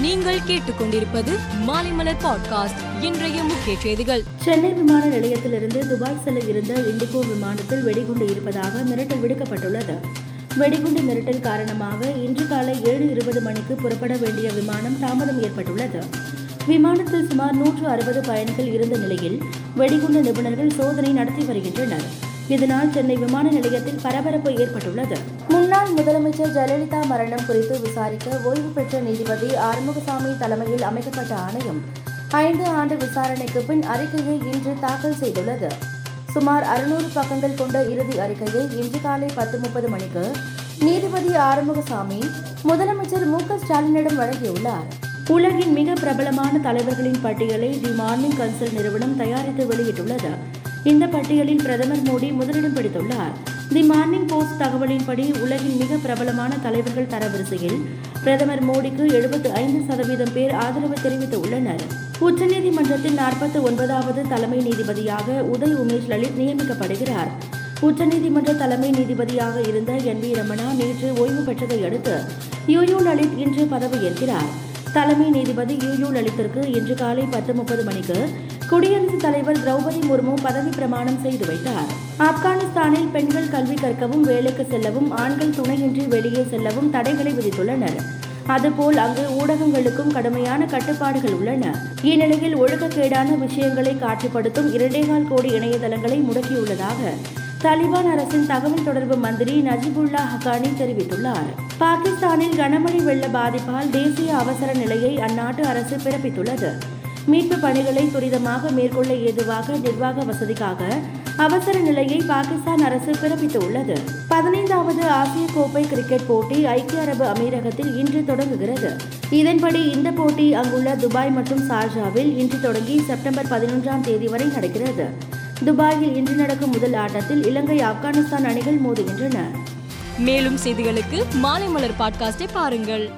நீங்கள் கேட்டுக்கொண்டிருப்பது மாலைமலர் பாட்காஸ்ட் இன்றைய முக்கிய செய்திகள். சென்னை விமான நிலையத்திலிருந்து துபாய் செல்ல இருந்த இண்டிகோ விமானத்தில் வெடிகுண்டு இருப்பதாக மிரட்டல் விடுக்கப்பட்டுள்ளது. வெடிகுண்டு மிரட்டல் காரணமாக இன்று காலை ஏழு இருபது மணிக்கு புறப்பட வேண்டிய விமானம் தாமதம் ஏற்பட்டுள்ளது. விமானத்தில் சுமார் நூற்று அறுபது பயணிகள் இருந்த நிலையில் வெடிகுண்டு நிபுணர்கள் சோதனை நடத்தி வருகின்றனர். இதனால் சென்னை விமான நிலையத்தில் பரபரப்பு ஏற்பட்டுள்ளது. முன்னாள் முதலமைச்சர் ஜெயலலிதா மரணம் குறித்து விசாரிக்க ஓய்வு பெற்ற நீதிபதி ஆறுமுகசாமி தலைமையில் அமைக்கப்பட்ட ஆணையம் ஐந்து ஆண்டு விசாரணைக்கு பின் அறிக்கையை இன்று தாக்கல் செய்துள்ளது. சுமார் அறுநூறு பக்கங்கள் கொண்ட இறுதி அறிக்கையை இன்று காலை பத்து முப்பது மணிக்கு நீதிபதி ஆறுமுகசாமி முதலமைச்சர் மு க ஸ்டாலினிடம் வழங்கியுள்ளார். உலகின் மிக பிரபலமான தலைவர்களின் பட்டியலை தி மார்னிங் கன்சல் நிறுவனம் தயாரித்து வெளியிட்டுள்ளது. இந்த பட்டியலில் பிரதமர் மோடி முதலிடம் பிடித்துள்ளார். தி மார்னிங் போஸ்ட் தகவலின்படி உலகின் மிக பிரபலமான தலைவர்கள் தரவரிசையில் பிரதமர் மோடிக்கு எழுபத்து ஐந்து சதவீதம் பேர் ஆதரவு தெரிவித்துள்ளனர். உச்சநீதிமன்றத்தின் நாற்பத்தி ஒன்பதாவது தலைமை நீதிபதியாக உதய் உமேஷ் லலித் நியமிக்கப்படுகிறார். உச்சநீதிமன்ற தலைமை நீதிபதியாக இருந்த என் வி ரமணா நேற்று ஓய்வு பெற்றதை அடுத்து யூ யூ லலித் இன்று பதவியேற்கிறார். தலைமை நீதிபதி யூ யூ லலித்திற்கு இன்று காலை பத்து முப்பது மணிக்கு குடியரசுத் தலைவர் திரௌபதி முர்மு பதவி பிரமாணம் செய்து வைத்தார். ஆப்கானிஸ்தானில் பெண்கள் கல்வி கற்கவும் வேலைக்கு செல்லவும் ஆண்கள் துணையின்றி வெளியே செல்லவும் தடைகளை விதித்துள்ளனர். அதுபோல் அங்கு ஊடகங்களுக்கும் கடுமையான கட்டுப்பாடுகள் உள்ளன. இந்நிலையில் ஒழுக்கக்கேடான விஷயங்களை காட்சிப்படுத்தும் இரண்டேகால் கோடி இணையதளங்களை முடக்கியுள்ளதாக தாலிபான் அரசின் தகவல் தொடர்பு மந்திரி நஜிபுல்லா ஹக்கானி தெரிவித்துள்ளார். பாகிஸ்தானில் கனமழை வெள்ள பாதிப்பால் தேசிய அவசர நிலையை அந்நாட்டு அரசு பிறப்பித்துள்ளது. மீட்பு பணிகளை துரிதமாக மேற்கொள்ள ஏதுவாக நிர்வாக வசதிக்காக அவசர நிலையை பாகிஸ்தான் அரசு பிறப்பித்துள்ளது. பதினைந்தாவது ஆசிய கோப்பை கிரிக்கெட் போட்டி ஐக்கிய அரபு அமீரகத்தில் இன்று தொடங்குகிறது. இதன்படி இந்த போட்டி அங்குள்ள துபாய் மற்றும் சார்ஜாவில் இன்று தொடங்கி செப்டம்பர் பதினொன்றாம் தேதி வரை நடக்கிறது. துபாயில் இன்று நடக்கும் முதல் ஆட்டத்தில் இலங்கை ஆப்கானிஸ்தான் அணிகள் மோதுகின்றன. மேலும் செய்திகளுக்கு மாலை மலர் பாட்காஸ்டை பாருங்கள்.